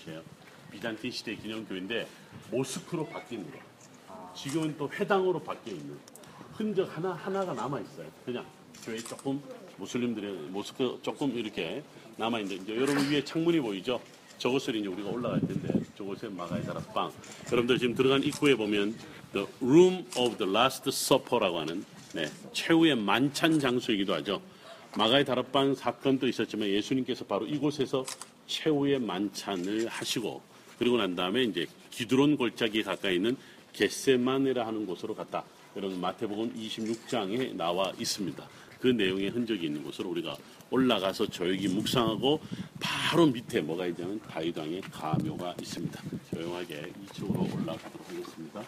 곳이에요. 비잔틴 시대 기념교회인데 모스크로 바뀐 거. 지금은 또 회당으로 바뀌어 있는 흔적 하나 하나가 남아 있어요. 그냥 교회 조금 무슬림들의 모스크 조금 이렇게 남아 있는데 여러분 위에 창문이 보이죠? 저것을 이제 우리가 올라갈 텐데 저곳에 마가의 다락방. 여러분들 지금 들어간 입구에 보면 The Room of the Last Supper라고 하는 네, 최후의 만찬 장소이기도 하죠. 마가의 다락방 사건도 있었지만 예수님께서 바로 이곳에서 최후의 만찬을 하시고 그리고 난 다음에 이제 기드론 골짜기에 가까이 있는 겟세마네라 하는 곳으로 갔다. 여러분 마태복음 26장에 나와 있습니다. 그 내용의 흔적이 있는 곳으로 우리가 올라가서 조용히 묵상하고 바로 밑에 뭐가 있냐면 다윗왕의 가묘가 있습니다. 조용하게 이쪽으로 올라가도록 하겠습니다.